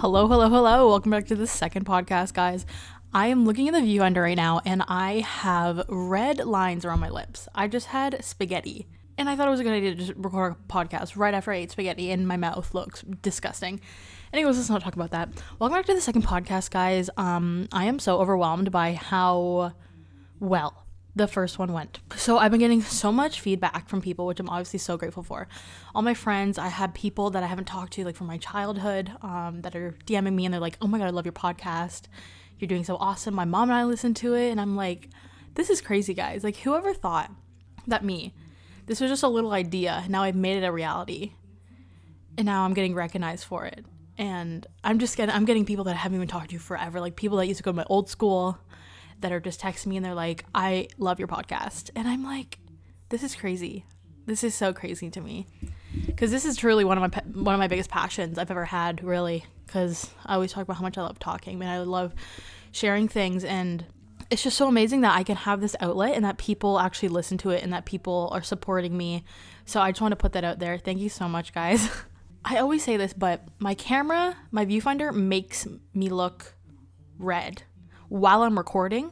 Hello, hello, hello. Welcome back to the second podcast, guys. I am looking at the viewfinder right now and I have red lines around my lips. I just had spaghetti. And I thought it was a good idea to just record a podcast right after I ate spaghetti and my mouth looks disgusting. Anyways, let's not talk about that. Welcome back to the second podcast, guys. Um, I am so overwhelmed by how well the first one went. So I've been getting so much feedback from people, which I'm obviously so grateful for. All my friends, I had people that I haven't talked to like from my childhood um, that are DMing me and they're like, "Oh my god, I love your podcast. You're doing so awesome." My mom and I listened to it, and I'm like, "This is crazy, guys! Like, whoever thought that me? This was just a little idea. Now I've made it a reality, and now I'm getting recognized for it." And I'm just getting, I'm getting people that I haven't even talked to forever, like people that used to go to my old school that are just texting me and they're like, I love your podcast. And I'm like, this is crazy. This is so crazy to me. Cuz this is truly one of my one of my biggest passions I've ever had, really, cuz I always talk about how much I love talking, and I love sharing things and it's just so amazing that I can have this outlet and that people actually listen to it and that people are supporting me. So I just want to put that out there. Thank you so much, guys. I always say this, but my camera, my viewfinder makes me look red while I'm recording,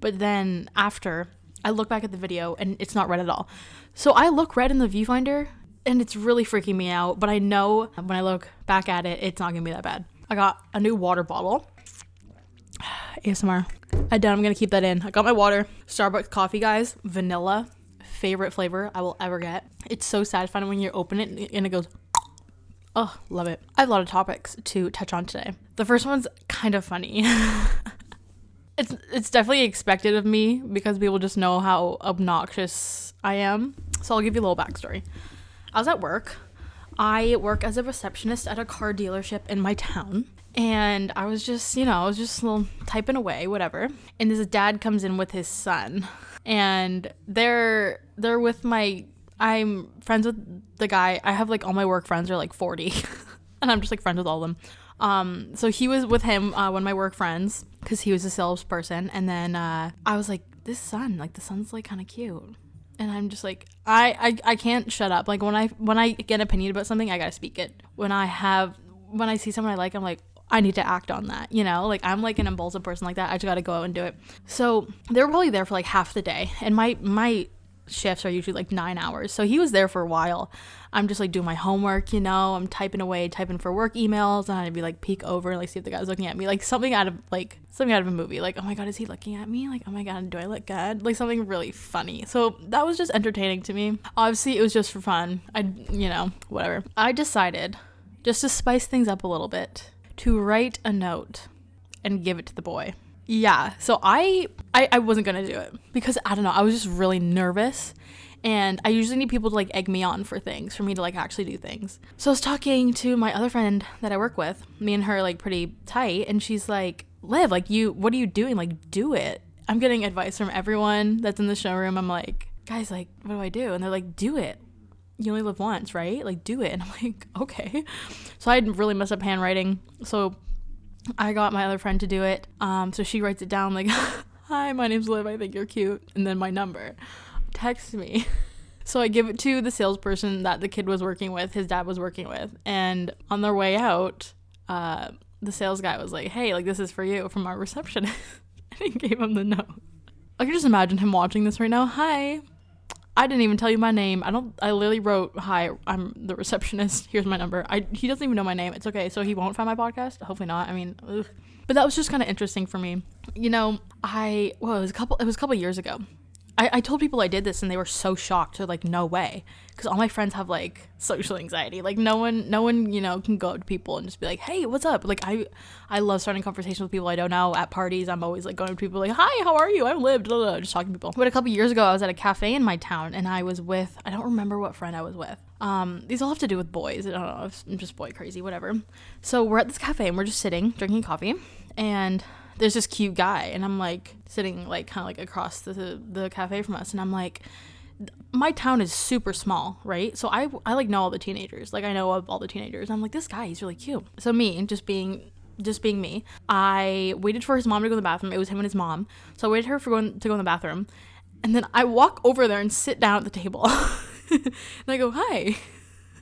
but then after I look back at the video and it's not red at all. So I look red in the viewfinder and it's really freaking me out, but I know when I look back at it, it's not gonna be that bad. I got a new water bottle. ASMR. I done. I'm gonna keep that in. I got my water. Starbucks coffee, guys. Vanilla. Favorite flavor I will ever get. It's so satisfying when you open it and it goes. Oh, love it. I have a lot of topics to touch on today. The first one's kind of funny. it's it's definitely expected of me because people just know how obnoxious I am. So I'll give you a little backstory. I was at work. I work as a receptionist at a car dealership in my town. And I was just, you know, I was just little typing away, whatever. And this dad comes in with his son. And they're they're with my I'm friends with the guy. I have like all my work friends are like 40. and I'm just like friends with all of them. Um, so he was with him, uh, one of my work friends, because he was a salesperson. And then uh, I was like, this son, like the son's like kind of cute. And I'm just like, I, I, I can't shut up. Like when I when I get an opinion about something, I gotta speak it. When I have when I see someone I like, I'm like, I need to act on that, you know? Like I'm like an impulsive person like that. I just got to go out and do it. So, they were probably there for like half the day. And my my shifts are usually like 9 hours. So, he was there for a while. I'm just like doing my homework, you know, I'm typing away, typing for work emails, and I'd be like peek over and like see if the guy's looking at me, like something out of like something out of a movie, like oh my god, is he looking at me? Like oh my god, do I look good? Like something really funny. So that was just entertaining to me. Obviously, it was just for fun. I, you know, whatever. I decided just to spice things up a little bit to write a note and give it to the boy. Yeah, so I, I I wasn't gonna do it because I don't know. I was just really nervous and I usually need people to like egg me on for things for me to like actually do things. So I was talking to my other friend that I work with, me and her like pretty tight, and she's like, Liv, like you, what are you doing? Like, do it. I'm getting advice from everyone that's in the showroom. I'm like, guys, like, what do I do? And they're like, do it. You only live once, right? Like, do it. And I'm like, okay. So I really messed up handwriting. So I got my other friend to do it. Um, so she writes it down like, hi, my name's Liv. I think you're cute. And then my number text me. So I give it to the salesperson that the kid was working with, his dad was working with. And on their way out, uh, the sales guy was like, hey, like, this is for you from our receptionist. and he gave him the note. I can just imagine him watching this right now. Hi. I didn't even tell you my name. I don't. I literally wrote, "Hi, I'm the receptionist. Here's my number." I he doesn't even know my name. It's okay. So he won't find my podcast. Hopefully not. I mean, ugh. but that was just kind of interesting for me. You know, I well, it was a couple. It was a couple years ago. I, I told people I did this and they were so shocked. They're like, no way. Because all my friends have like social anxiety. Like no one no one, you know, can go to people and just be like, hey, what's up? Like I I love starting conversations with people I don't know. At parties, I'm always like going to people like, hi, how are you? I'm Liv, just talking to people. But a couple years ago I was at a cafe in my town and I was with I don't remember what friend I was with. Um, these all have to do with boys. I don't know, I'm just boy crazy, whatever. So we're at this cafe and we're just sitting, drinking coffee, and there's this cute guy and I'm like sitting like kind of like across the the cafe from us and I'm like my town is super small, right? So I I like know all the teenagers. Like I know of all the teenagers. I'm like this guy, he's really cute. So me, just being just being me, I waited for his mom to go to the bathroom. It was him and his mom. So I waited her for going to go in the bathroom. And then I walk over there and sit down at the table. and I go, "Hi."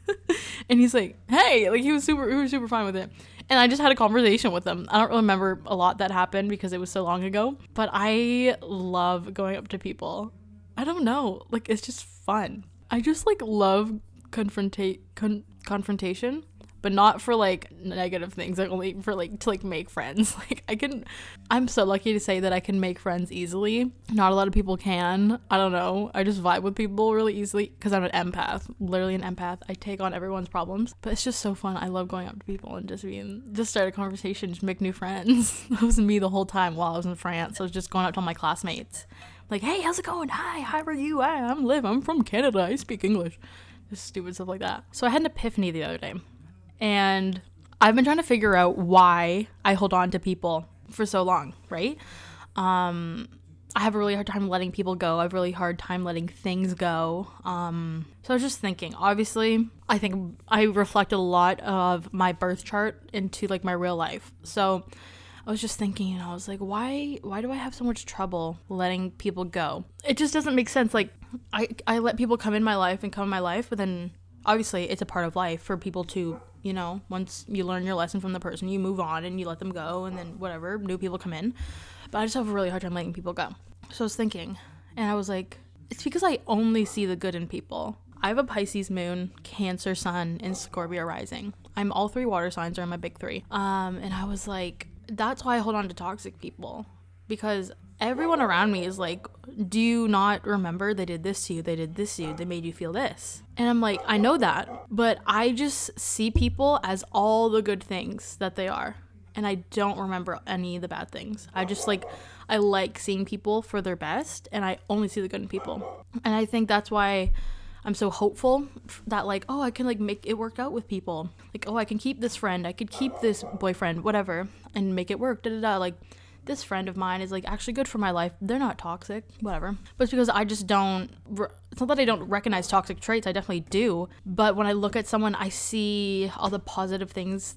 and he's like, "Hey." Like he was super he was super fine with it. And I just had a conversation with them. I don't remember a lot that happened because it was so long ago, but I love going up to people. I don't know. Like, it's just fun. I just like love confrontate con- confrontation but not for like negative things like only for like to like make friends. Like i can i'm so lucky to say that i can make friends easily. Not a lot of people can. I don't know. I just vibe with people really easily because i'm an empath literally an empath. I take on everyone's problems but it's just so fun. I love going up to people and just being just start a conversation just make new friends. That was me the whole time while i was in france. I was just going up to all my classmates. Like hey how's it going? Hi how are you? Hi, i'm liv. I'm from canada. I speak english. Just stupid stuff like that. So i had an epiphany the other day and I've been trying to figure out why I hold on to people for so long, right? Um, I have a really hard time letting people go. I have a really hard time letting things go. Um, so I was just thinking, obviously, I think I reflect a lot of my birth chart into like my real life. So I was just thinking, and I was like, why why do I have so much trouble letting people go? It just doesn't make sense. Like I I let people come in my life and come in my life, but then obviously it's a part of life for people to you know once you learn your lesson from the person you move on and you let them go and then whatever new people come in. But i just have a really hard time letting people go. So i was thinking and i was like it's because i only see the good in people. I have a pisces moon cancer sun and scorpio rising. I'm all three water signs are in my big three. Um and i was like that's why i hold on to toxic people. Because everyone around me is like, Do you not remember they did this to you? They did this to you. They made you feel this. And I'm like, I know that, but I just see people as all the good things that they are. And I don't remember any of the bad things. I just like, I like seeing people for their best, and I only see the good in people. And I think that's why I'm so hopeful that like, oh, I can like make it work out with people. Like, oh, I can keep this friend, I could keep this boyfriend, whatever, and make it work. Da da da. Like, this friend of mine is like actually good for my life. They're not toxic, whatever. But it's because I just don't. It's not that I don't recognize toxic traits. I definitely do. But when I look at someone, I see all the positive things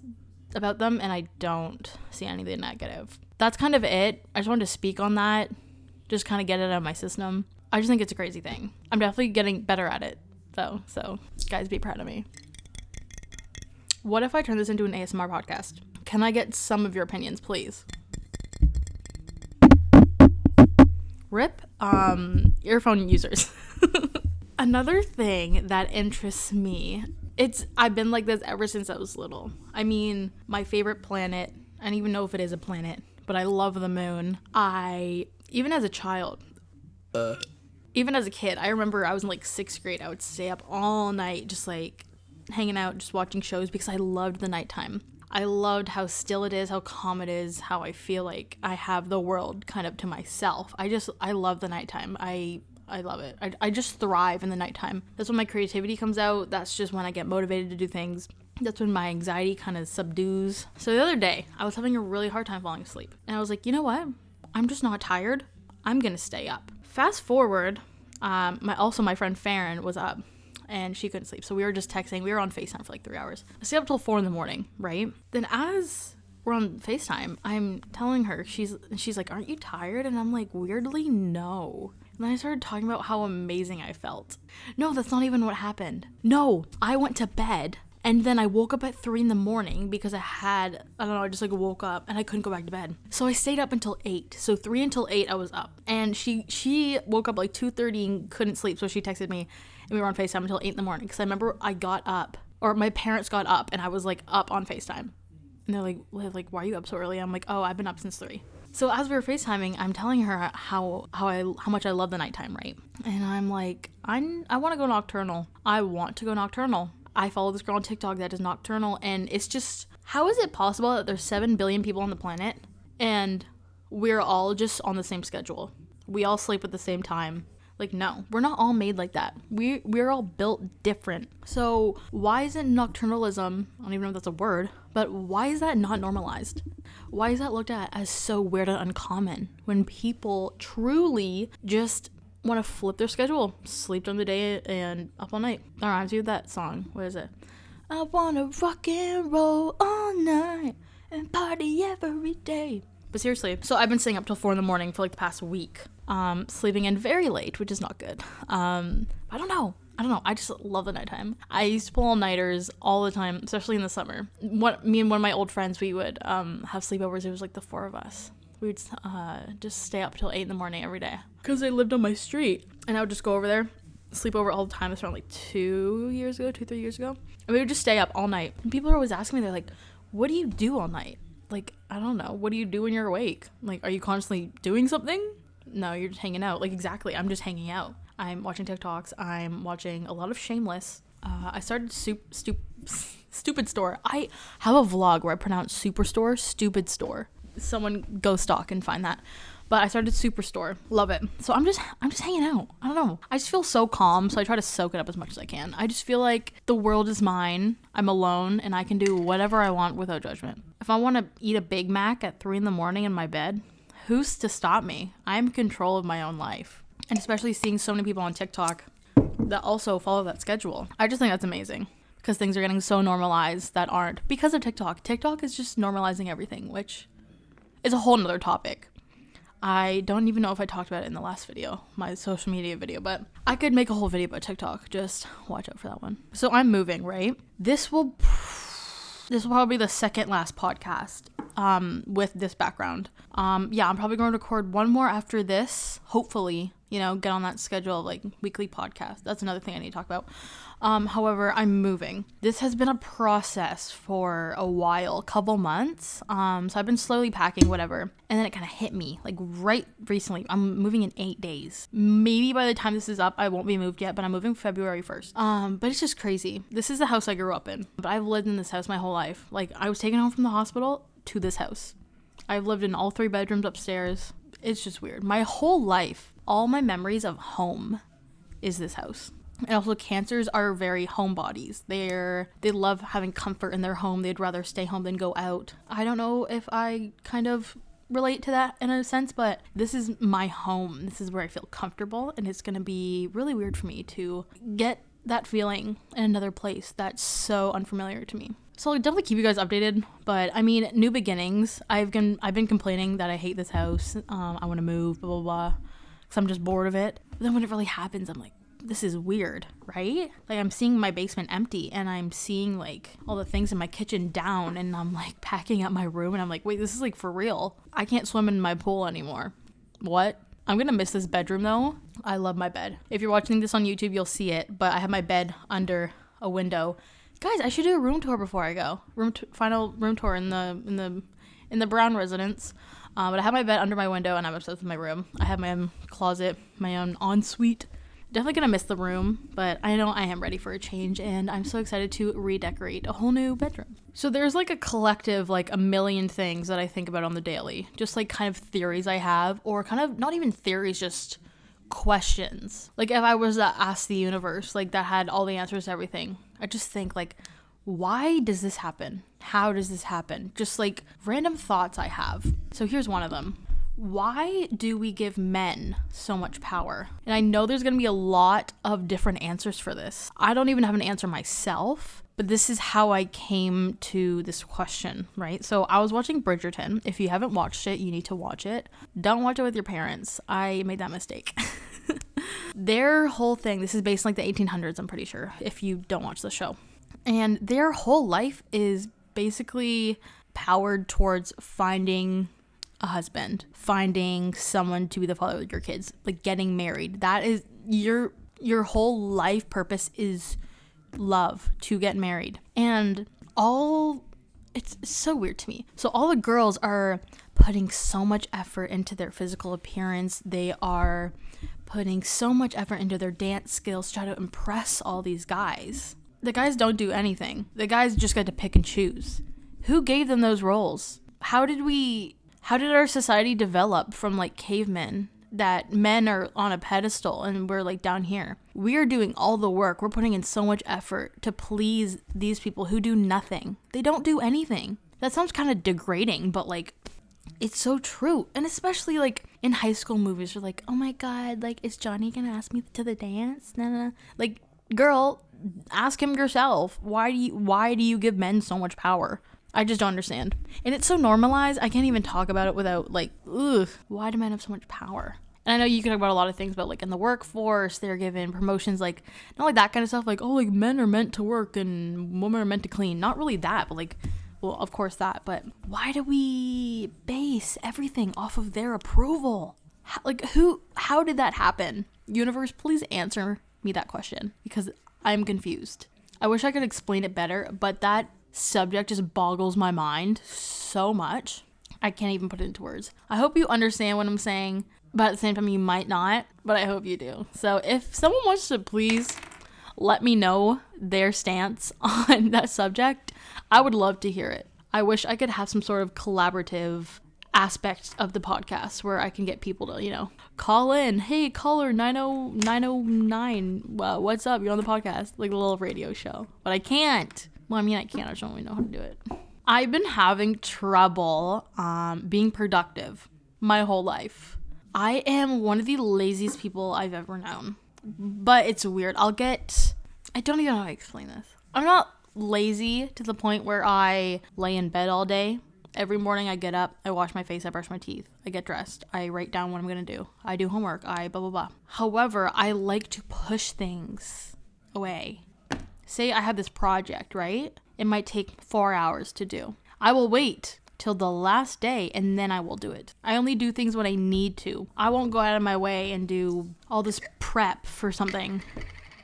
about them, and I don't see any of the negative. That's kind of it. I just wanted to speak on that. Just kind of get it out of my system. I just think it's a crazy thing. I'm definitely getting better at it, though. So, guys, be proud of me. What if I turn this into an ASMR podcast? Can I get some of your opinions, please? Rip um, earphone users. Another thing that interests me, it's I've been like this ever since I was little. I mean, my favorite planet, I don't even know if it is a planet, but I love the moon. I even as a child, uh. even as a kid, I remember I was in like sixth grade. I would stay up all night, just like hanging out, just watching shows because I loved the nighttime. I loved how still it is, how calm it is, how I feel like I have the world kind of to myself. I just I love the nighttime. I I love it. I, I just thrive in the nighttime. That's when my creativity comes out. That's just when I get motivated to do things. That's when my anxiety kind of subdues. So the other day, I was having a really hard time falling asleep. And I was like, you know what? I'm just not tired. I'm going to stay up. Fast forward, um, my also my friend Farron was up and she couldn't sleep. So we were just texting. We were on FaceTime for like three hours. I stayed up till four in the morning, right? Then as we're on FaceTime, I'm telling her, she's she's like, Aren't you tired? And I'm like, weirdly, no. And I started talking about how amazing I felt. No, that's not even what happened. No, I went to bed and then I woke up at three in the morning because I had, I don't know, I just like woke up and I couldn't go back to bed. So I stayed up until eight. So three until eight I was up. And she she woke up like 2.30 and couldn't sleep. So she texted me and we were on FaceTime until eight in the morning. Cause I remember I got up or my parents got up and I was like up on FaceTime. And they're like, like, why are you up so early? I'm like, oh, I've been up since three. So as we were FaceTiming, I'm telling her how how I how much I love the nighttime, right? And I'm like, I'm I want to go nocturnal. I want to go nocturnal. I follow this girl on TikTok that is nocturnal, and it's just how is it possible that there's seven billion people on the planet and we're all just on the same schedule? We all sleep at the same time. Like no, we're not all made like that. We we're all built different. So why isn't nocturnalism? I don't even know if that's a word, but why is that not normalized? Why is that looked at as so weird and uncommon when people truly just want to flip their schedule, sleep during the day and up all night. That reminds me of that song. What is it? I wanna rock and roll all night and party every day. But seriously, so I've been staying up till four in the morning for like the past week, um, sleeping in very late, which is not good. Um, I don't know. I don't know. I just love the nighttime. I used to pull all nighters all the time, especially in the summer. What me and one of my old friends, we would um, have sleepovers. It was like the four of us. We would uh, just stay up till eight in the morning every day because I lived on my street, and I would just go over there, sleep over all the time. It's around like two years ago, two three years ago, and we would just stay up all night. And people are always asking me, they're like, "What do you do all night?" Like I don't know. What do you do when you're awake? Like, are you constantly doing something? No, you're just hanging out. Like exactly, I'm just hanging out. I'm watching TikToks. I'm watching a lot of Shameless. Uh, I started soup, stup, Stupid Store. I have a vlog where I pronounce Superstore, Stupid Store. Someone go stalk and find that. But I started Superstore. Love it. So I'm just I'm just hanging out. I don't know. I just feel so calm, so I try to soak it up as much as I can. I just feel like the world is mine. I'm alone and I can do whatever I want without judgment. If I want to eat a Big Mac at three in the morning in my bed, who's to stop me? I'm in control of my own life. And especially seeing so many people on TikTok that also follow that schedule. I just think that's amazing because things are getting so normalized that aren't because of TikTok. TikTok is just normalizing everything, which is a whole nother topic. I don't even know if I talked about it in the last video, my social media video, but I could make a whole video about TikTok. Just watch out for that one. So I'm moving, right? This will this will probably be the second last podcast um with this background. Um yeah, I'm probably going to record one more after this, hopefully you know, get on that schedule of like weekly podcast. That's another thing I need to talk about. Um, however, I'm moving. This has been a process for a while, couple months. Um, so I've been slowly packing whatever, and then it kind of hit me like right recently. I'm moving in eight days. Maybe by the time this is up, I won't be moved yet, but I'm moving February 1st. Um, but it's just crazy. This is the house I grew up in, but I've lived in this house my whole life. Like I was taken home from the hospital to this house. I've lived in all three bedrooms upstairs. It's just weird. My whole life all my memories of home is this house. And also cancers are very homebodies. They're they love having comfort in their home. They'd rather stay home than go out. I don't know if I kind of relate to that in a sense, but this is my home. This is where I feel comfortable and it's going to be really weird for me to get that feeling in another place that's so unfamiliar to me. So I'll definitely keep you guys updated. But I mean, new beginnings. I've been I've been complaining that I hate this house. Um, I want to move. Blah blah blah because I'm just bored of it. But then when it really happens, I'm like, this is weird, right? Like I'm seeing my basement empty and I'm seeing like all the things in my kitchen down and I'm like packing up my room and I'm like, wait, this is like for real. I can't swim in my pool anymore. What? I'm gonna miss this bedroom though. I love my bed. If you're watching this on YouTube, you'll see it, but I have my bed under a window. Guys, I should do a room tour before I go. Room t- final room tour in the in the in the Brown residence. Uh, but I have my bed under my window and I'm obsessed with my room. I have my own closet, my own ensuite. Definitely gonna miss the room, but I know I am ready for a change and I'm so excited to redecorate a whole new bedroom. So there's like a collective, like a million things that I think about on the daily. Just like kind of theories I have, or kind of not even theories, just questions. Like if I was to ask the universe, like that had all the answers to everything, I just think like why does this happen? How does this happen? Just like random thoughts I have. So here's one of them. Why do we give men so much power? And I know there's gonna be a lot of different answers for this. I don't even have an answer myself, but this is how I came to this question, right? So I was watching Bridgerton. If you haven't watched it, you need to watch it. Don't watch it with your parents. I made that mistake. Their whole thing, this is based on like the 1800s, I'm pretty sure, if you don't watch the show. And their whole life is basically powered towards finding a husband, finding someone to be the father of your kids, like getting married. That is your your whole life purpose is love, to get married. And all it's so weird to me. So all the girls are putting so much effort into their physical appearance. They are putting so much effort into their dance skills try to impress all these guys the guys don't do anything. The guys just get to pick and choose. Who gave them those roles? How did we how did our society develop from like cavemen that men are on a pedestal and we're like down here? We're doing all the work. We're putting in so much effort to please these people who do nothing. They don't do anything. That sounds kind of degrading, but like it's so true. And especially like in high school movies, you're like, oh my god, like is Johnny gonna ask me to the dance? Nah, nah. Like, girl, ask him yourself. Why do you why do you give men so much power? I just don't understand. And it's so normalized, I can't even talk about it without like, ugh, why do men have so much power? And I know you can talk about a lot of things, but like in the workforce, they're given promotions, like not like that kind of stuff. Like oh, like men are meant to work and women are meant to clean. Not really that, but like well, of course that. But why do we base everything off of their approval? How, like who? How did that happen? Universe, please answer me that question because I'm confused. I wish I could explain it better, but that subject just boggles my mind so much. I can't even put it into words. I hope you understand what I'm saying, but at the same time, you might not, but I hope you do. So if someone wants to please let me know their stance on that subject, I would love to hear it. I wish I could have some sort of collaborative aspect of the podcast where I can get people to, you know, call in. Hey, caller 90909. Uh, what's up? You're on the podcast. Like a little radio show. But I can't. Well, I mean, I can't. I just don't really know how to do it. I've been having trouble um, being productive my whole life. I am one of the laziest people I've ever known. But it's weird. I'll get. I don't even know how to explain this. I'm not lazy to the point where I lay in bed all day Every morning I get up, I wash my face, I brush my teeth, I get dressed, I write down what I'm gonna do, I do homework, I blah blah blah. However, I like to push things away. Say I have this project, right? It might take four hours to do. I will wait till the last day and then I will do it. I only do things when I need to. I won't go out of my way and do all this prep for something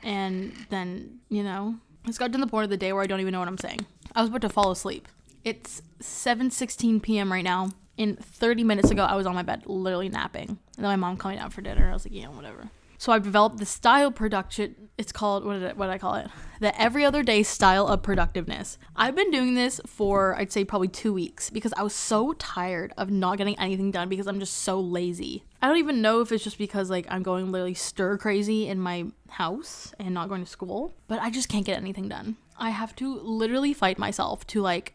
and then, you know, it's got to the point of the day where I don't even know what I'm saying. I was about to fall asleep. It's 7:16 p.m. right now. In 30 minutes ago, I was on my bed, literally napping. And then my mom coming down for dinner. I was like, yeah, whatever. So I've developed the style production. It's called what did it, what did I call it? The every other day style of productiveness. I've been doing this for I'd say probably two weeks because I was so tired of not getting anything done because I'm just so lazy. I don't even know if it's just because like I'm going literally stir crazy in my house and not going to school, but I just can't get anything done. I have to literally fight myself to like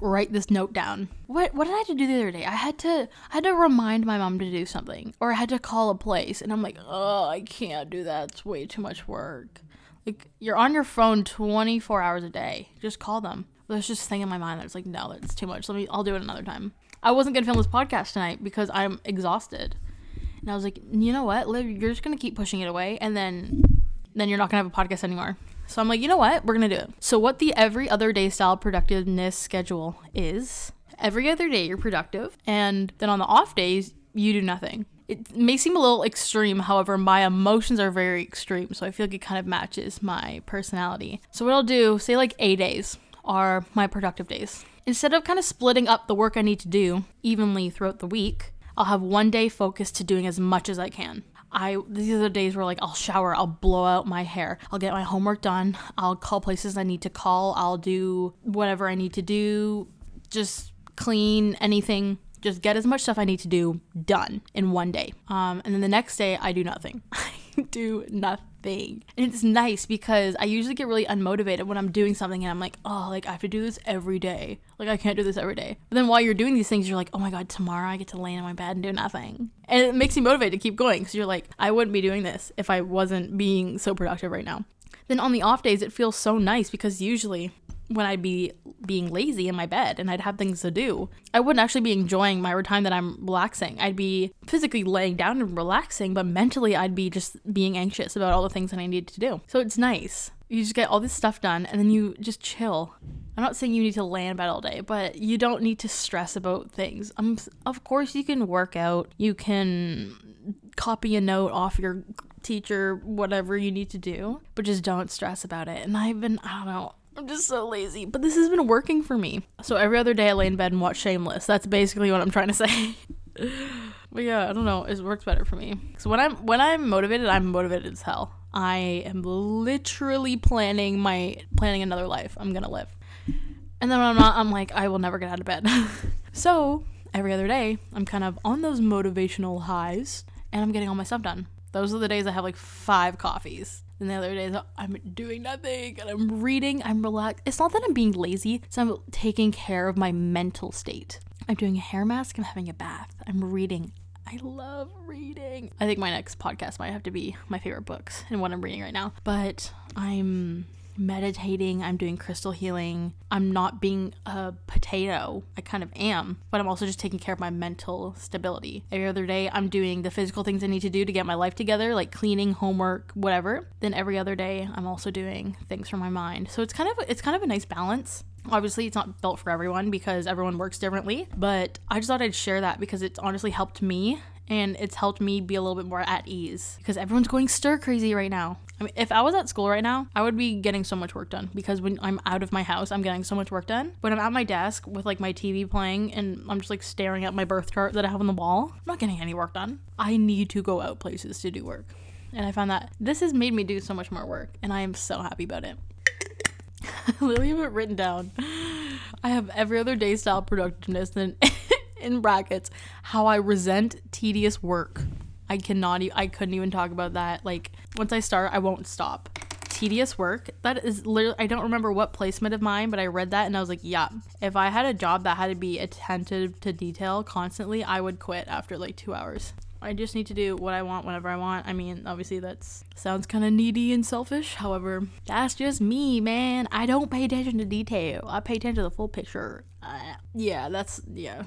write this note down. What what did I have to do the other day? I had to I had to remind my mom to do something or I had to call a place and I'm like, "Oh, I can't do that. It's way too much work." Like you're on your phone 24 hours a day. Just call them. There's just thing in my mind that's like, "No, that's too much. Let me I'll do it another time." I wasn't going to film this podcast tonight because I'm exhausted. And I was like, "You know what? Liv, you're just going to keep pushing it away and then then you're not going to have a podcast anymore." So I'm like, you know what? We're going to do it. So, what the every other day style productiveness schedule is every other day you're productive, and then on the off days, you do nothing. It may seem a little extreme, however, my emotions are very extreme, so I feel like it kind of matches my personality. So, what I'll do, say like A days are my productive days. Instead of kind of splitting up the work I need to do evenly throughout the week, I'll have one day focused to doing as much as I can. I these are the days where like I'll shower, I'll blow out my hair, I'll get my homework done, I'll call places I need to call, I'll do whatever I need to do, just clean anything, just get as much stuff I need to do done in one day. Um, and then the next day I do nothing. I do nothing thing. And it's nice because I usually get really unmotivated when I'm doing something and I'm like, oh, like I have to do this every day. Like I can't do this every day. But then while you're doing these things, you're like, oh my God, tomorrow I get to lay in my bed and do nothing. And it makes you motivated to keep going because you're like, I wouldn't be doing this if I wasn't being so productive right now. Then on the off days, it feels so nice because usually when I'd be being lazy in my bed and I'd have things to do, I wouldn't actually be enjoying my time that I'm relaxing. I'd be physically laying down and relaxing, but mentally I'd be just being anxious about all the things that I need to do. So it's nice. You just get all this stuff done and then you just chill. I'm not saying you need to lay in bed all day, but you don't need to stress about things. Um, of course, you can work out, you can copy a note off your teacher, whatever you need to do, but just don't stress about it. And I've been, I don't know, I'm just so lazy. But this has been working for me. So every other day I lay in bed and watch Shameless. That's basically what I'm trying to say. but yeah, I don't know. It works better for me. So when I'm when I'm motivated, I'm motivated as hell. I am literally planning my planning another life I'm gonna live. And then when I'm not, I'm like, I will never get out of bed. so every other day, I'm kind of on those motivational highs and I'm getting all my stuff done. Those are the days I have like five coffees And the other days I'm doing nothing and I'm reading, I'm relaxed. It's not that I'm being lazy, it's I'm taking care of my mental state. I'm doing a hair mask, I'm having a bath, I'm reading. I love reading. I think my next podcast might have to be my favorite books and what I'm reading right now. But I'm meditating, I'm doing crystal healing. I'm not being a potato. I kind of am, but I'm also just taking care of my mental stability. Every other day, I'm doing the physical things I need to do to get my life together, like cleaning, homework, whatever. Then every other day, I'm also doing things for my mind. So it's kind of it's kind of a nice balance. Obviously, it's not built for everyone because everyone works differently, but I just thought I'd share that because it's honestly helped me and it's helped me be a little bit more at ease because everyone's going stir crazy right now. I mean, if I was at school right now, I would be getting so much work done because when I'm out of my house, I'm getting so much work done. When I'm at my desk with like my TV playing and I'm just like staring at my birth chart that I have on the wall, I'm not getting any work done. I need to go out places to do work. And I found that this has made me do so much more work, and I am so happy about it. I literally have it written down. I have every other day style productiveness and in brackets how I resent tedious work. I cannot e- I couldn't even talk about that. Like once I start, I won't stop. Tedious work. That is literally I don't remember what placement of mine, but I read that and I was like, yeah. If I had a job that had to be attentive to detail constantly, I would quit after like 2 hours. I just need to do what I want whenever I want. I mean, obviously that's sounds kind of needy and selfish. However, that's just me, man. I don't pay attention to detail. I pay attention to the full picture. Uh, yeah, that's yeah.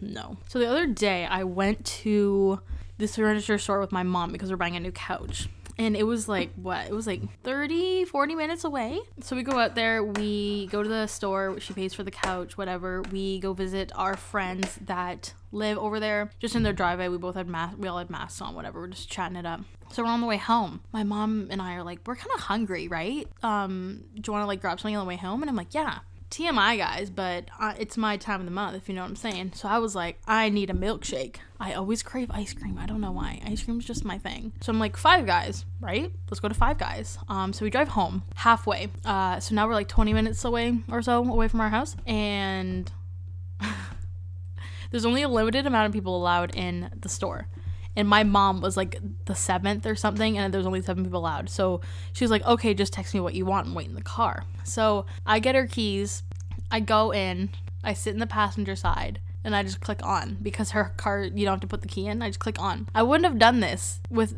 No. So the other day I went to this furniture store with my mom because we're buying a new couch. And it was like what? It was like 30 40 minutes away. So we go out there we go to the store she pays for the couch whatever. We go visit our friends that live over there. Just in their driveway we both had masks we all had masks on whatever. We're just chatting it up. So we're on the way home. My mom and i are like we're kind of hungry right? Um do you want to like grab something on the way home? And i'm like yeah TMI guys, but uh, it's my time of the month, if you know what I'm saying. So I was like, I need a milkshake. I always crave ice cream. I don't know why. Ice cream's just my thing. So I'm like, Five Guys, right? Let's go to Five Guys. Um, so we drive home halfway. Uh, so now we're like 20 minutes away or so away from our house, and there's only a limited amount of people allowed in the store and my mom was like the seventh or something and there's only seven people allowed so she was like okay just text me what you want and wait in the car so i get her keys i go in i sit in the passenger side and I just click on because her car you don't have to put the key in. I just click on. I wouldn't have done this with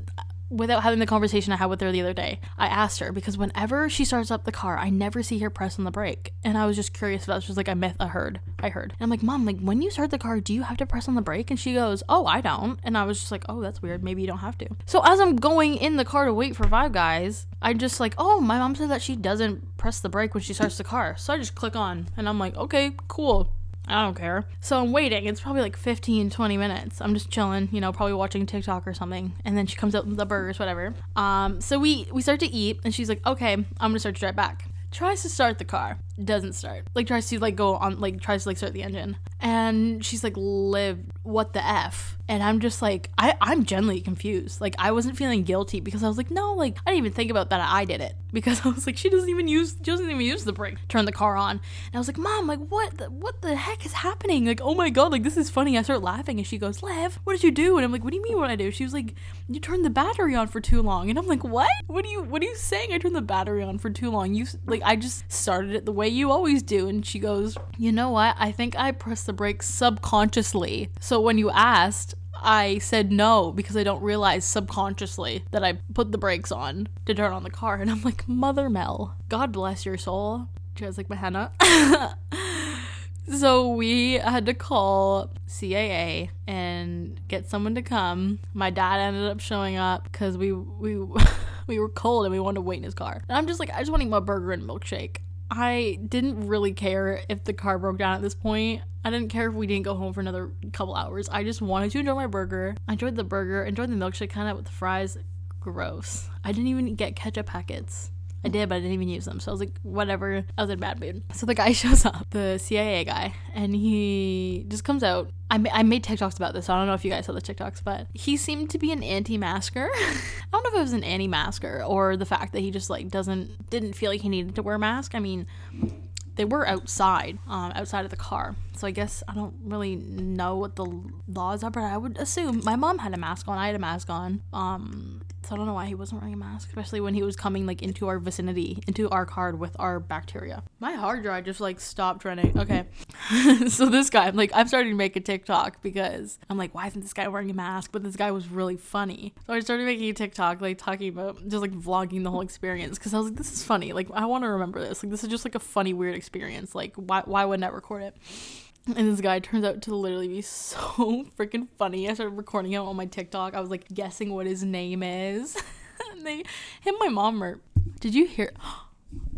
without having the conversation I had with her the other day. I asked her because whenever she starts up the car, I never see her press on the brake. And I was just curious if that was like a myth I heard. I heard. And I'm like, Mom, like when you start the car, do you have to press on the brake? And she goes, Oh, I don't. And I was just like, Oh, that's weird. Maybe you don't have to. So as I'm going in the car to wait for Five Guys, I'm just like, Oh, my mom said that she doesn't press the brake when she starts the car. So I just click on and I'm like, Okay, cool. I don't care. So I'm waiting. It's probably like 15, 20 minutes. I'm just chilling, you know, probably watching TikTok or something. And then she comes out with the burgers, whatever. Um, so we we start to eat, and she's like, "Okay, I'm gonna start to drive back." Tries to start the car, doesn't start. Like tries to like go on, like tries to like start the engine, and she's like, "Liv, what the f?" And I'm just like, I I'm genuinely confused. Like I wasn't feeling guilty because I was like, no, like I didn't even think about that. I did it because I was like, she doesn't even use she doesn't even use the brake. Turn the car on, and I was like, mom, like what the, what the heck is happening? Like oh my god, like this is funny. I start laughing, and she goes, Liv, what did you do? And I'm like, what do you mean what I do? She was like, you turned the battery on for too long, and I'm like, what? What are you what are you saying? I turned the battery on for too long. You like I just started it the way you always do, and she goes, you know what? I think I pressed the brakes subconsciously. So when you asked, I said no because I don't realize subconsciously that I put the brakes on to turn on the car. And I'm like, Mother Mel, God bless your soul. She has like my henna. so we had to call CAA and get someone to come. My dad ended up showing up because we we we were cold and we wanted to wait in his car. And I'm just like, I just want to eat my burger and milkshake. I didn't really care if the car broke down at this point. I didn't care if we didn't go home for another couple hours. I just wanted to enjoy my burger. I enjoyed the burger, enjoyed the milkshake kind of with the fries. Gross. I didn't even get ketchup packets. I did, but I didn't even use them. So I was like, whatever. I was in bad mood. So the guy shows up, the CAA guy, and he just comes out. I, ma- I made TikToks about this. So I don't know if you guys saw the TikToks, but he seemed to be an anti-masker. I don't know if it was an anti-masker or the fact that he just like doesn't didn't feel like he needed to wear a mask. I mean, they were outside, um, outside of the car. So I guess I don't really know what the laws are, but I would assume my mom had a mask on. I had a mask on. Um, So I don't know why he wasn't wearing a mask, especially when he was coming like into our vicinity, into our card with our bacteria. My hard drive just like stopped running. Okay. so this guy, I'm like, I'm starting to make a TikTok because I'm like, why isn't this guy wearing a mask? But this guy was really funny. So I started making a TikTok, like talking about just like vlogging the whole experience because I was like, this is funny. Like, I want to remember this. Like, this is just like a funny, weird experience. Like, why, why wouldn't I record it? And this guy turns out to literally be so freaking funny. I started recording him on my TikTok. I was like guessing what his name is. and they, him, and my mom were. Did you hear?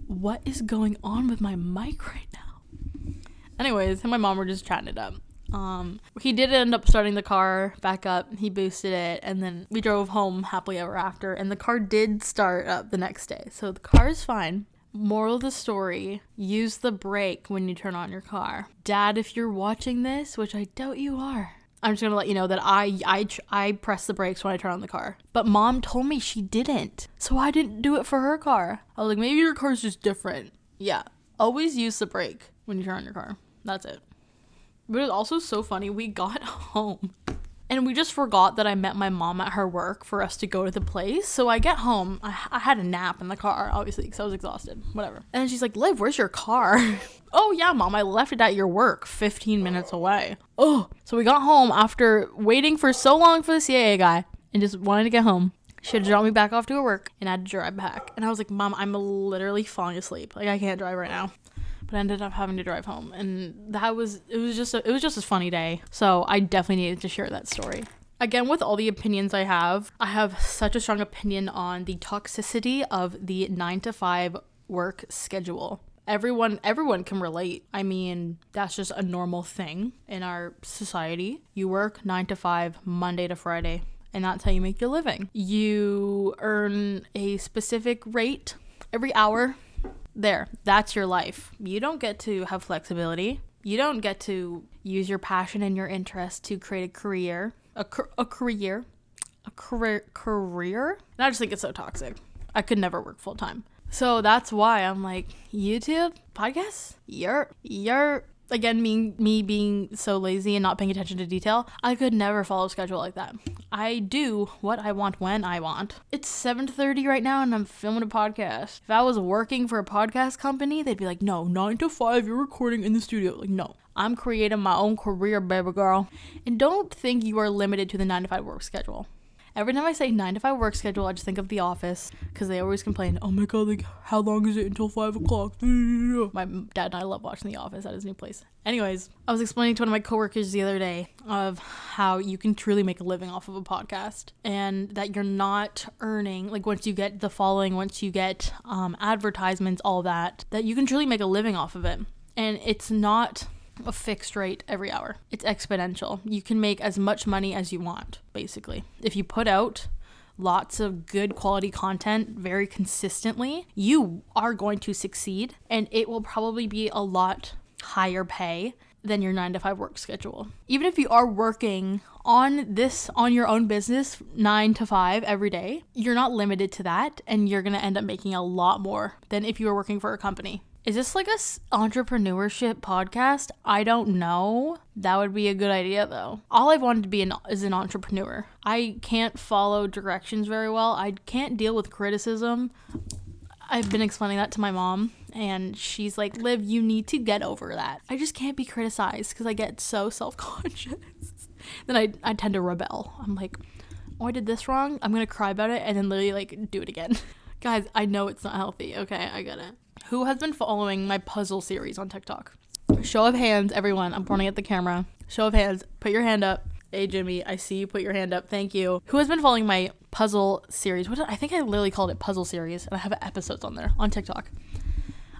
What is going on with my mic right now? Anyways, him and my mom were just chatting it up. Um, he did end up starting the car back up. He boosted it, and then we drove home happily ever after. And the car did start up the next day, so the car is fine. Moral of the story use the brake when you turn on your car. Dad, if you're watching this, which I doubt you are, I'm just gonna let you know that I I I press the brakes when I turn on the car. But mom told me she didn't, so I didn't do it for her car. I was like, maybe your car's just different. Yeah, always use the brake when you turn on your car. That's it. But it's also so funny. We got home and we just forgot that I met my mom at her work for us to go to the place. So I get home. I, I had a nap in the car, obviously, because I was exhausted. Whatever. And she's like, Liv, where's your car? oh, yeah, mom, I left it at your work 15 minutes away. Oh, so we got home after waiting for so long for the CAA guy and just wanted to get home. She had to drop me back off to her work and I had to drive back. And I was like, Mom, I'm literally falling asleep. Like, I can't drive right now but ended up having to drive home, and that was it was just a, it was just a funny day. So I definitely needed to share that story. Again, with all the opinions I have, I have such a strong opinion on the toxicity of the nine to five work schedule. Everyone everyone can relate. I mean, that's just a normal thing in our society. You work 9 to 5 Monday to Friday, and that's how you make your living. You earn a specific rate every hour there, that's your life. You don't get to have flexibility. You don't get to use your passion and your interest to create a career, a, a career, a career, career. And I just think it's so toxic. I could never work full time. So that's why I'm like, YouTube podcasts, you're you're again me me being so lazy and not paying attention to detail i could never follow a schedule like that. I do what i want when i want. It's 7.30 right now and i'm filming a podcast. If i was working for a podcast company they'd be like no 9 to 5 you're recording in the studio. Like no. I'm creating my own career baby girl. And don't think you are limited to the 9 to 5 work schedule Every time I say nine to five work schedule, I just think of The Office because they always complain, "Oh my god, like how long is it until five o'clock?" My dad and I love watching The Office at his new place. Anyways, I was explaining to one of my coworkers the other day of how you can truly make a living off of a podcast, and that you're not earning like once you get the following, once you get um, advertisements, all that, that you can truly make a living off of it, and it's not a fixed rate every hour. It's exponential. You can make as much money as you want, basically. If you put out lots of good quality content very consistently, you are going to succeed and it will probably be a lot higher pay than your 9 to 5 work schedule. Even if you are working on this on your own business 9 to 5 every day, you're not limited to that and you're going to end up making a lot more than if you were working for a company. Is this like a entrepreneurship podcast? I don't know. That would be a good idea though. All I've wanted to be an, is an entrepreneur. I can't follow directions very well. I can't deal with criticism. I've been explaining that to my mom and she's like, "Liv, you need to get over that." I just can't be criticized cuz I get so self-conscious. then I I tend to rebel. I'm like, "Oh, I did this wrong. I'm going to cry about it and then literally like do it again." Guys, I know it's not healthy. Okay, I get it. Who has been following my puzzle series on TikTok? Show of hands, everyone. I'm pointing at the camera. Show of hands. Put your hand up. Hey Jimmy, I see you put your hand up. Thank you. Who has been following my puzzle series? What did, I think I literally called it puzzle series, and I have episodes on there on TikTok.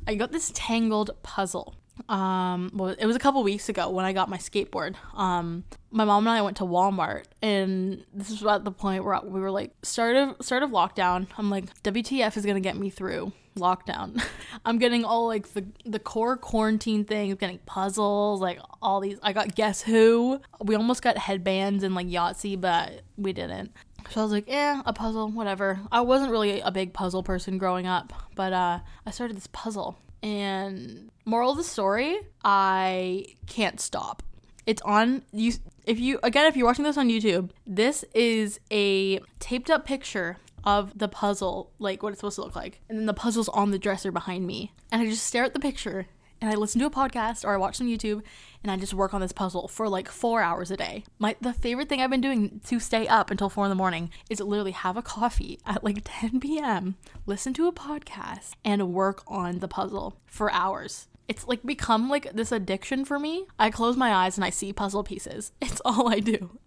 I got this tangled puzzle. Um, well, it was a couple weeks ago when I got my skateboard. Um, my mom and I went to Walmart, and this is about the point where we were like, start of start of lockdown. I'm like, WTF is gonna get me through lockdown. I'm getting all like the the core quarantine things, getting puzzles, like all these. I got Guess Who. We almost got headbands and like Yahtzee, but we didn't. So I was like, eh, a puzzle, whatever. I wasn't really a big puzzle person growing up, but uh, I started this puzzle. And moral of the story, I can't stop. It's on you if you again if you're watching this on YouTube, this is a taped up picture of the puzzle, like what it's supposed to look like. And then the puzzle's on the dresser behind me. And I just stare at the picture and I listen to a podcast or I watch some YouTube and I just work on this puzzle for like four hours a day. My the favorite thing I've been doing to stay up until four in the morning is literally have a coffee at like 10 p.m., listen to a podcast, and work on the puzzle for hours. It's like become like this addiction for me. I close my eyes and I see puzzle pieces. It's all I do.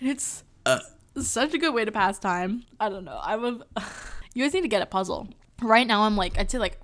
And it's uh. such a good way to pass time. I don't know. I'm a you guys need to get a puzzle. Right now I'm like I'd say like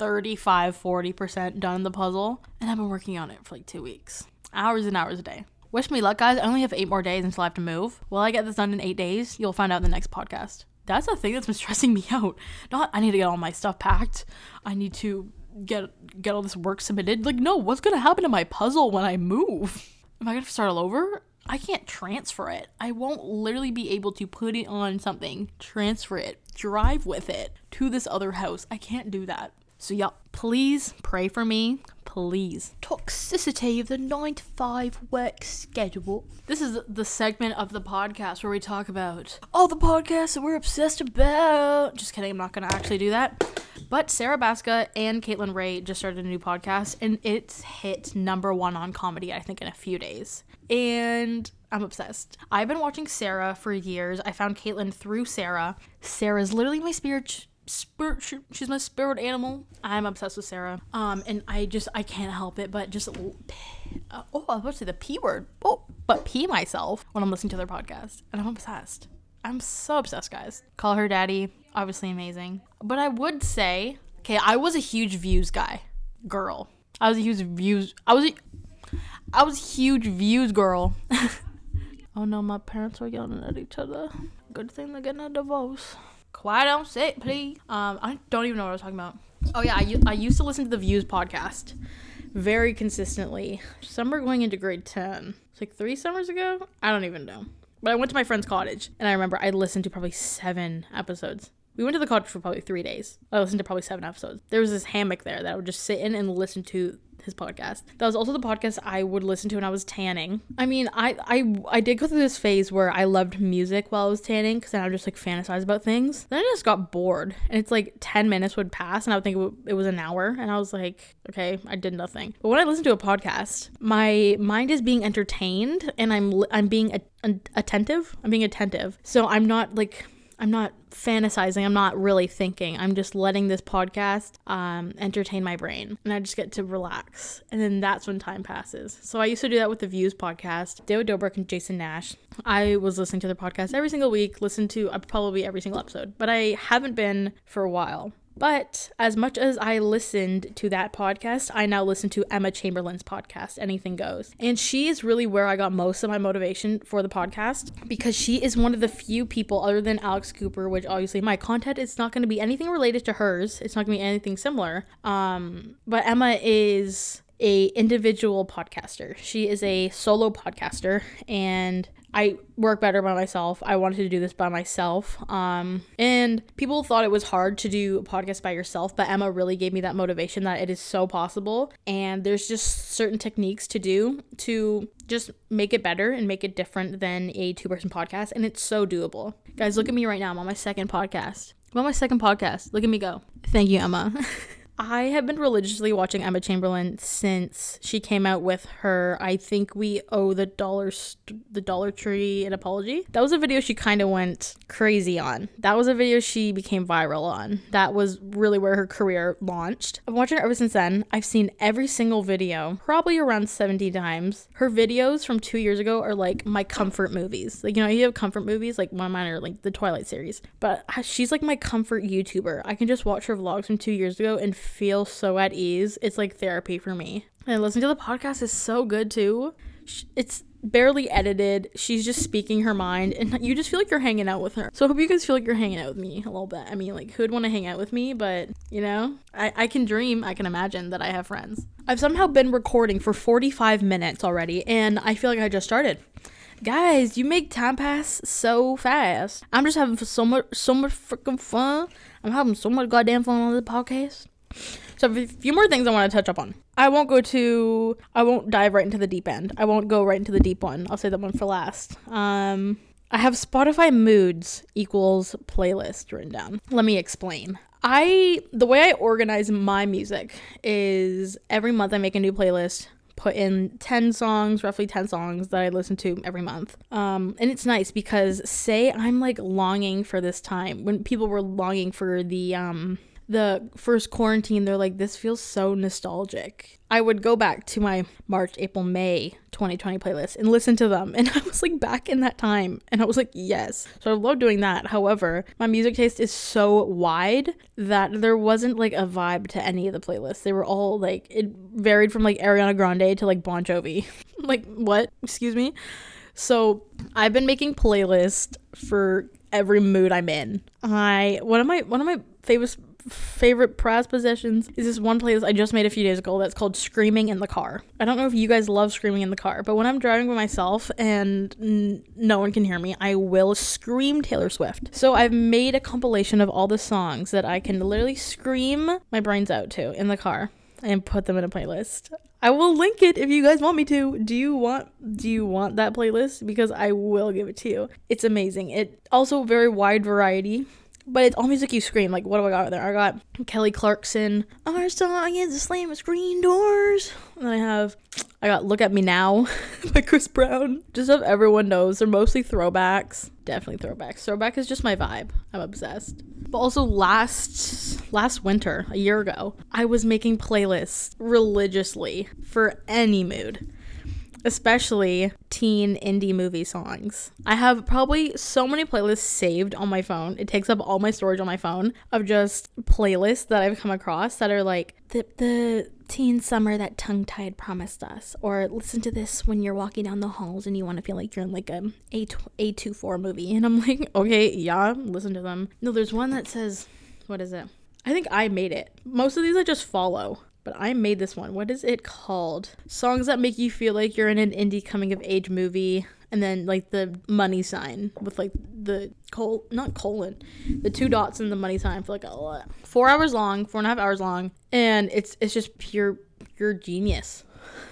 35 40% done the puzzle and I've been working on it for like 2 weeks. Hours and hours a day. Wish me luck guys. I only have 8 more days until I have to move. Will I get this done in 8 days? You'll find out in the next podcast. That's the thing that's been stressing me out. Not I need to get all my stuff packed. I need to get get all this work submitted. Like, no, what's gonna happen to my puzzle when I move? Am I gonna start all over? I can't transfer it. I won't literally be able to put it on something, transfer it, drive with it to this other house. I can't do that. So, yeah, please pray for me. Please. Toxicity of the 9 to 5 work schedule. This is the segment of the podcast where we talk about all the podcasts that we're obsessed about. Just kidding, I'm not going to actually do that. But Sarah Baska and Caitlin Ray just started a new podcast, and it's hit number one on comedy, I think, in a few days. And I'm obsessed. I've been watching Sarah for years. I found Caitlin through Sarah. Sarah's literally my spirit spirit she's my spirit animal. I'm obsessed with sarah. Um and i just i can't help it but just uh, oh i was about to say the p word. Oh but pee myself when i'm listening to their podcast and i'm obsessed. I'm so obsessed guys. Call her daddy obviously amazing. But i would say okay i was a huge views guy girl. I was a huge views i was a, i was a huge views girl. Oh no my parents are yelling at each other. Good thing they're getting a divorce quiet on set, please. Um, I don't even know what I was talking about. Oh yeah, I, I used to listen to the Views podcast very consistently. Summer going into grade ten. It's like three summers ago. I don't even know. But I went to my friend's cottage, and I remember I listened to probably seven episodes. We went to the cottage for probably three days. I listened to probably seven episodes. There was this hammock there that I would just sit in and listen to his podcast. That was also the podcast I would listen to when I was tanning. I mean, I I I did go through this phase where I loved music while I was tanning because then I would just like fantasize about things. Then I just got bored, and it's like ten minutes would pass, and I would think it, w- it was an hour, and I was like, okay, I did nothing. But when I listen to a podcast, my mind is being entertained, and I'm I'm being a- attentive. I'm being attentive, so I'm not like I'm not fantasizing. I'm not really thinking. I'm just letting this podcast um, entertain my brain. And I just get to relax. And then that's when time passes. So I used to do that with the Views podcast, David Dobrik and Jason Nash. I was listening to their podcast every single week, listen to uh, probably every single episode, but I haven't been for a while. But as much as I listened to that podcast, I now listen to Emma Chamberlain's podcast, Anything Goes. And she is really where I got most of my motivation for the podcast because she is one of the few people, other than Alex Cooper, which obviously my content is not going to be anything related to hers. It's not going to be anything similar. Um, but Emma is a individual podcaster. She is a solo podcaster and I work better by myself. I wanted to do this by myself. Um, and people thought it was hard to do a podcast by yourself, but Emma really gave me that motivation that it is so possible. And there's just certain techniques to do to just make it better and make it different than a two person podcast. And it's so doable. Guys, look at me right now. I'm on my second podcast. I'm on my second podcast. Look at me go. Thank you, Emma. I have been religiously watching Emma Chamberlain since she came out with her I think we owe the dollar st- the Dollar Tree an apology. That was a video she kind of went crazy on. That was a video she became viral on. That was really where her career launched. I've watched her ever since then. I've seen every single video, probably around 70 times. Her videos from 2 years ago are like my comfort movies. Like you know, you have comfort movies like one of mine are like the Twilight series. But she's like my comfort YouTuber. I can just watch her vlogs from 2 years ago and feel so at ease. It's like therapy for me. And listening to the podcast is so good too. It's barely edited. She's just speaking her mind, and you just feel like you're hanging out with her. So I hope you guys feel like you're hanging out with me a little bit. I mean, like, who'd want to hang out with me? But, you know, I, I can dream, I can imagine that I have friends. I've somehow been recording for 45 minutes already, and I feel like I just started. Guys, you make time pass so fast. I'm just having so much, so much freaking fun. I'm having so much goddamn fun on the podcast. So a few more things I want to touch up on. I won't go to I won't dive right into the deep end. I won't go right into the deep one. I'll say that one for last. Um I have Spotify moods equals playlist written down. Let me explain. I the way I organize my music is every month I make a new playlist put in 10 songs, roughly 10 songs that I listen to every month. Um, and it's nice because say I'm like longing for this time when people were longing for the um the first quarantine, they're like, this feels so nostalgic. I would go back to my March, April, May 2020 playlist and listen to them. And I was like back in that time. And I was like, yes. So I love doing that. However, my music taste is so wide that there wasn't like a vibe to any of the playlists. They were all like, it varied from like Ariana Grande to like Bon Jovi. like, what? Excuse me? So I've been making playlists for every mood I'm in. I one of my one of my favorite favorite prize possessions is this one playlist I just made a few days ago that's called Screaming in the Car. I don't know if you guys love screaming in the car, but when I'm driving by myself and n- no one can hear me, I will scream Taylor Swift. So I've made a compilation of all the songs that I can literally scream my brains out to in the car and put them in a playlist. I will link it if you guys want me to. Do you want do you want that playlist because I will give it to you. It's amazing. It also very wide variety but it's all music you scream. Like, what do I got there? I got Kelly Clarkson. Our song is the slam of screen doors. And then I have, I got Look at Me Now by Chris Brown. Just so everyone knows, they're mostly throwbacks. Definitely throwbacks. Throwback is just my vibe. I'm obsessed. But also last last winter, a year ago, I was making playlists religiously for any mood especially teen indie movie songs. I have probably so many playlists saved on my phone. It takes up all my storage on my phone of just playlists that I've come across that are like the the teen summer that tongue tied promised us or listen to this when you're walking down the halls and you want to feel like you're in like a a a24 movie and I'm like, "Okay, yeah, listen to them." No, there's one that says what is it? I think I made it. Most of these I just follow but I made this one. What is it called? Songs that make you feel like you're in an indie coming of age movie. And then like the money sign with like the col not colon, the two dots and the money sign for like a four hours long, four and a half hours long, and it's it's just pure pure genius.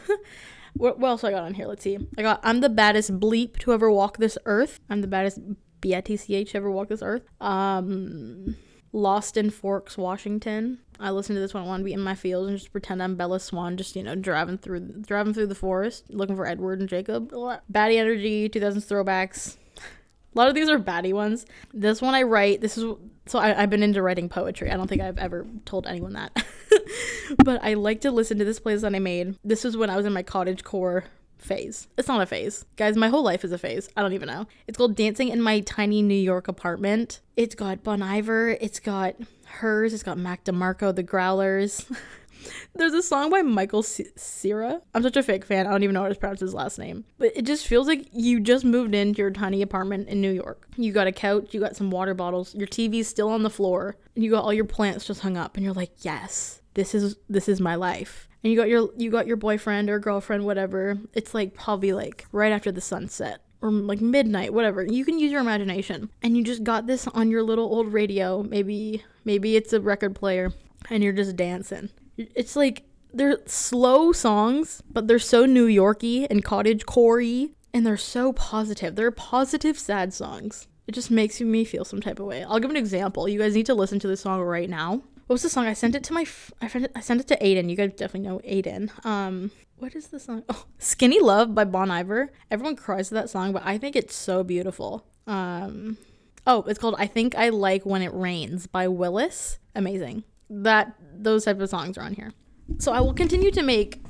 what, what else I got on here? Let's see. I got I'm the baddest bleep to ever walk this earth. I'm the baddest B I T C H ever walk this earth. Um, Lost in Forks, Washington. I listen to this one. I want to be in my fields and just pretend I'm Bella Swan, just you know, driving through driving through the forest, looking for Edward and Jacob. Baddie Energy, 2000s throwbacks. A lot of these are baddie ones. This one I write. This is so I, I've been into writing poetry. I don't think I've ever told anyone that, but I like to listen to this playlist that I made. This was when I was in my cottage core phase. It's not a phase. Guys, my whole life is a phase. I don't even know. It's called Dancing in My Tiny New York Apartment. It's got Bon Iver, it's got hers, it's got Mac DeMarco, The Growlers. There's a song by Michael Cera. I'm such a fake fan. I don't even know how to pronounce his last name. But it just feels like you just moved into your tiny apartment in New York. You got a couch, you got some water bottles, your TV's still on the floor, and you got all your plants just hung up and you're like, "Yes, this is this is my life." And you got your you got your boyfriend or girlfriend whatever. It's like probably like right after the sunset or like midnight whatever. You can use your imagination. And you just got this on your little old radio. Maybe maybe it's a record player and you're just dancing. It's like they're slow songs but they're so new yorky and cottage corey and they're so positive. They're positive sad songs. It just makes me feel some type of way. I'll give an example. You guys need to listen to this song right now what was the song? I sent it to my. F- I. I sent it to Aiden. You guys definitely know Aiden. Um, what is the song? Oh, "Skinny Love" by Bon Iver. Everyone cries to that song, but I think it's so beautiful. Um, oh, it's called "I Think I Like When It Rains" by Willis. Amazing. That those type of songs are on here. So I will continue to make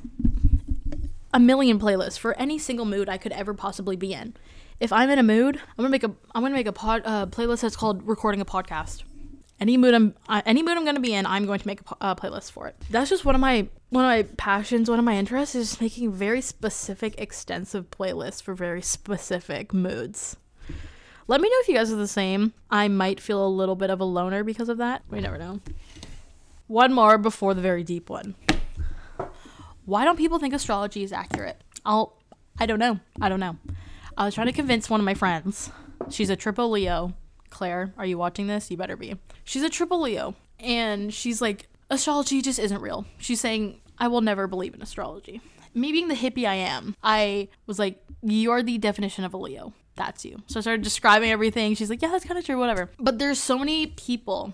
a million playlists for any single mood I could ever possibly be in. If I'm in a mood, I'm gonna make a I'm gonna make a pod uh, playlist that's called "Recording a Podcast." Any mood I'm uh, any mood I'm gonna be in, I'm going to make a, a playlist for it. That's just one of my one of my passions, one of my interests is making very specific, extensive playlists for very specific moods. Let me know if you guys are the same. I might feel a little bit of a loner because of that. We never know. One more before the very deep one. Why don't people think astrology is accurate? I'll I don't know. I don't know. I was trying to convince one of my friends. She's a triple Leo Claire, are you watching this? You better be. She's a triple Leo. And she's like, astrology just isn't real. She's saying, I will never believe in astrology. Me being the hippie I am, I was like, you're the definition of a Leo. that's you. So I started describing everything. She's like, yeah, that's kind of true, whatever. But there's so many people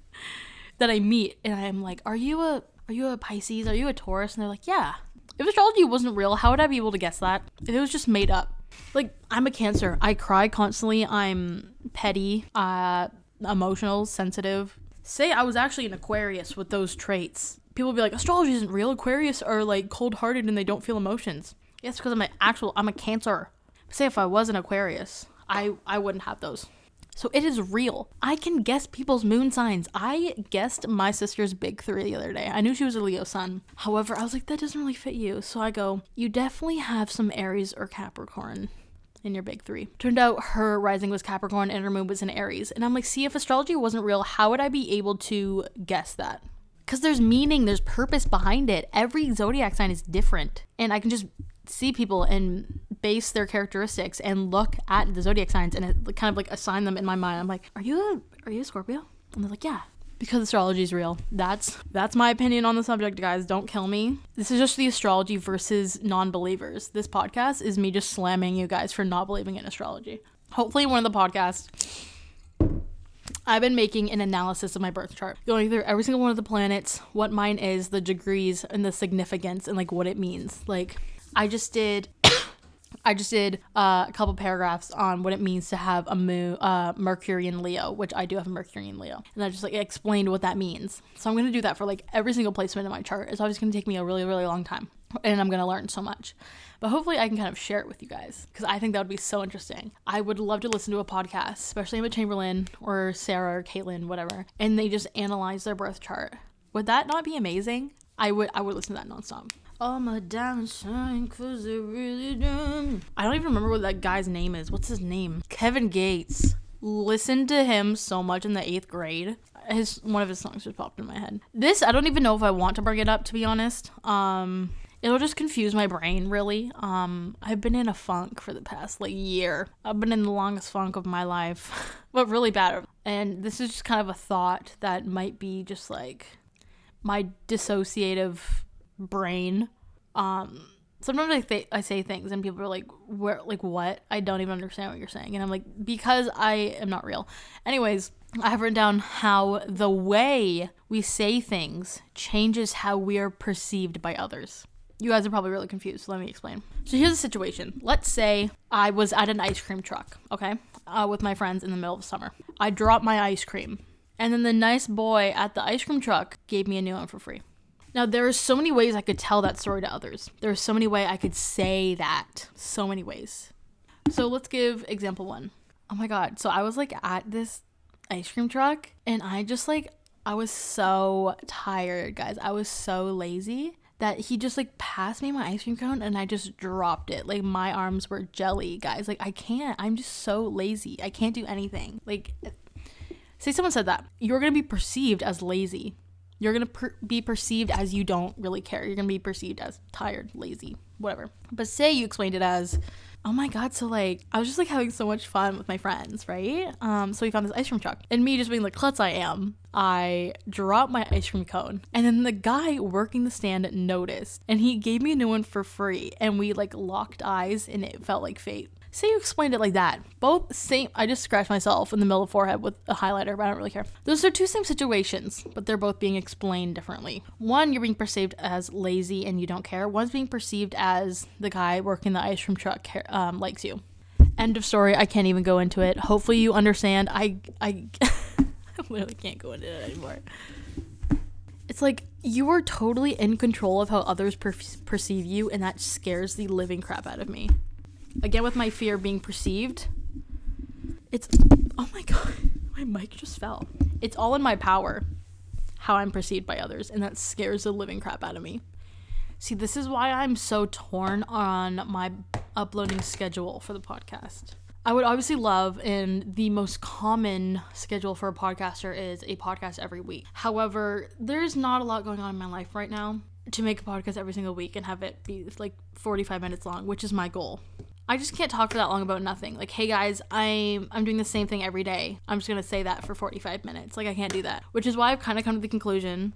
that I meet and I'm like, are you a are you a Pisces? Are you a Taurus? And they're like, yeah. If astrology wasn't real, how would I be able to guess that? If it was just made up. Like, I'm a Cancer. I cry constantly. I'm petty, uh, emotional, sensitive. Say I was actually an Aquarius with those traits. People would be like, astrology isn't real. Aquarius are like cold hearted and they don't feel emotions. Yes, because I'm an actual, I'm a Cancer. Say if I was an Aquarius, I, I wouldn't have those. So it is real. I can guess people's moon signs. I guessed my sister's big three the other day. I knew she was a Leo sun. However, I was like, that doesn't really fit you. So I go, you definitely have some Aries or Capricorn in your big three. Turned out her rising was Capricorn and her moon was in Aries. And I'm like, see, if astrology wasn't real, how would I be able to guess that? Because there's meaning, there's purpose behind it. Every zodiac sign is different. And I can just see people and base their characteristics and look at the zodiac signs and kind of like assign them in my mind. I'm like, are you a are you a Scorpio? And they're like, yeah. Because astrology is real. That's that's my opinion on the subject, guys. Don't kill me. This is just the astrology versus non-believers. This podcast is me just slamming you guys for not believing in astrology. Hopefully, one of the podcasts I've been making an analysis of my birth chart, going through every single one of the planets, what mine is, the degrees, and the significance, and like what it means. Like, I just did I just did uh, a couple paragraphs on what it means to have a moon, uh, Mercury in Leo, which I do have a Mercury in Leo, and I just like explained what that means. So I'm gonna do that for like every single placement in my chart. It's always gonna take me a really, really long time, and I'm gonna learn so much. But hopefully, I can kind of share it with you guys because I think that would be so interesting. I would love to listen to a podcast, especially Emma Chamberlain or Sarah or Caitlin, whatever, and they just analyze their birth chart. Would that not be amazing? I would. I would listen to that nonstop. All my diamonds shine cause they really do. I don't even remember what that guy's name is. What's his name? Kevin Gates. Listened to him so much in the eighth grade. His one of his songs just popped in my head. This I don't even know if I want to bring it up to be honest. Um it'll just confuse my brain really. Um I've been in a funk for the past like year. I've been in the longest funk of my life. but really bad. And this is just kind of a thought that might be just like my dissociative brain. Um, sometimes I, th- I say things and people are like, "Where? Like what? I don't even understand what you're saying." And I'm like, "Because I am not real." Anyways, I have written down how the way we say things changes how we are perceived by others. You guys are probably really confused, so let me explain. So here's the situation. Let's say I was at an ice cream truck, okay, uh, with my friends in the middle of summer. I dropped my ice cream, and then the nice boy at the ice cream truck gave me a new one for free. Now, there are so many ways I could tell that story to others. There are so many ways I could say that. So many ways. So let's give example one. Oh my god. So I was like at this ice cream truck and I just like, I was so tired, guys. I was so lazy that he just like passed me my ice cream cone and I just dropped it. Like my arms were jelly, guys. Like I can't. I'm just so lazy. I can't do anything. Like, say someone said that. You're going to be perceived as lazy you're going to per- be perceived as you don't really care. You're going to be perceived as tired, lazy, whatever. But say you explained it as, oh my god, so like I was just like having so much fun with my friends, right? Um, so we found this ice cream truck, and me just being like klutz I am, I dropped my ice cream cone, and then the guy working the stand noticed, and he gave me a new one for free, and we like locked eyes, and it felt like fate. Say you explained it like that. Both same. I just scratched myself in the middle of forehead with a highlighter, but I don't really care. Those are two same situations, but they're both being explained differently. One, you're being perceived as lazy and you don't care. One's being perceived as the guy working the ice cream truck um, likes you. End of story. I can't even go into it. Hopefully you understand. I I, I literally can't go into it anymore. It's like you are totally in control of how others per- perceive you, and that scares the living crap out of me again with my fear being perceived. It's oh my god my mic just fell. It's all in my power how i'm perceived by others and that scares the living crap out of me. See this is why i'm so torn on my uploading schedule for the podcast. I would obviously love and the most common schedule for a podcaster is a podcast every week. However there's not a lot going on in my life right now to make a podcast every single week and have it be like 45 minutes long, which is my goal. I just can't talk for that long about nothing. Like, hey guys, I'm I'm doing the same thing every day. I'm just gonna say that for 45 minutes. Like, I can't do that. Which is why I've kind of come to the conclusion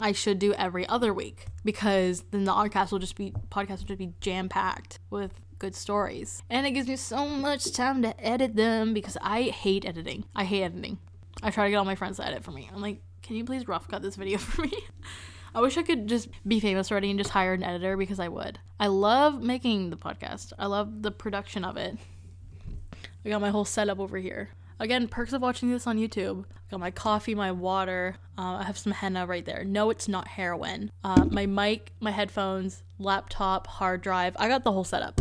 I should do every other week because then the podcast will just be podcast will just be jam packed with good stories. And it gives me so much time to edit them because I hate editing. I hate editing. I try to get all my friends to edit for me. I'm like, can you please rough cut this video for me? I wish I could just be famous already and just hire an editor because I would. I love making the podcast. I love the production of it. I got my whole setup over here. Again, perks of watching this on YouTube. I got my coffee, my water. Uh, I have some henna right there. No, it's not heroin. Uh, my mic, my headphones, laptop, hard drive. I got the whole setup.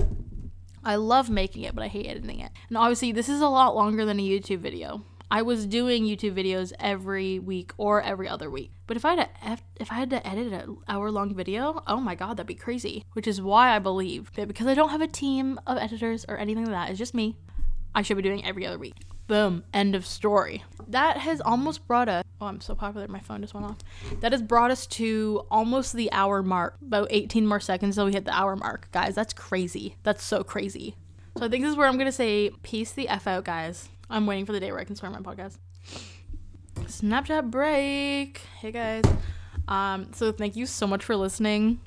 I love making it, but I hate editing it. And obviously, this is a lot longer than a YouTube video. I was doing YouTube videos every week or every other week. But if I had to if I had to edit an hour long video, oh my god, that'd be crazy. Which is why I believe that because I don't have a team of editors or anything like that, it's just me. I should be doing every other week. Boom. End of story. That has almost brought us. Oh, I'm so popular. My phone just went off. That has brought us to almost the hour mark. About 18 more seconds till we hit the hour mark. Guys, that's crazy. That's so crazy. So I think this is where I'm to say peace the F out, guys. I'm waiting for the day where I can start my podcast. Snapchat break. Hey, guys. Um, so thank you so much for listening.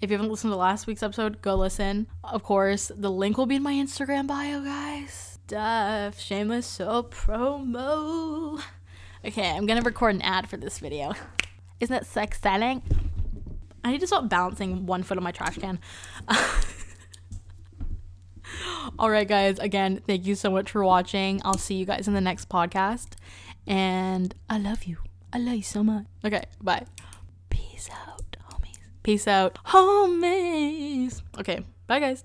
If you haven't listened to last week's episode, go listen. Of course, the link will be in my Instagram bio, guys stuff. Shameless soul promo. Okay, I'm gonna record an ad for this video. Isn't that sex selling? I need to stop balancing one foot on my trash can. All right, guys. Again, thank you so much for watching. I'll see you guys in the next podcast. And I love you. I love you so much. Okay, bye. Peace out, homies. Peace out, homies. Okay, bye, guys.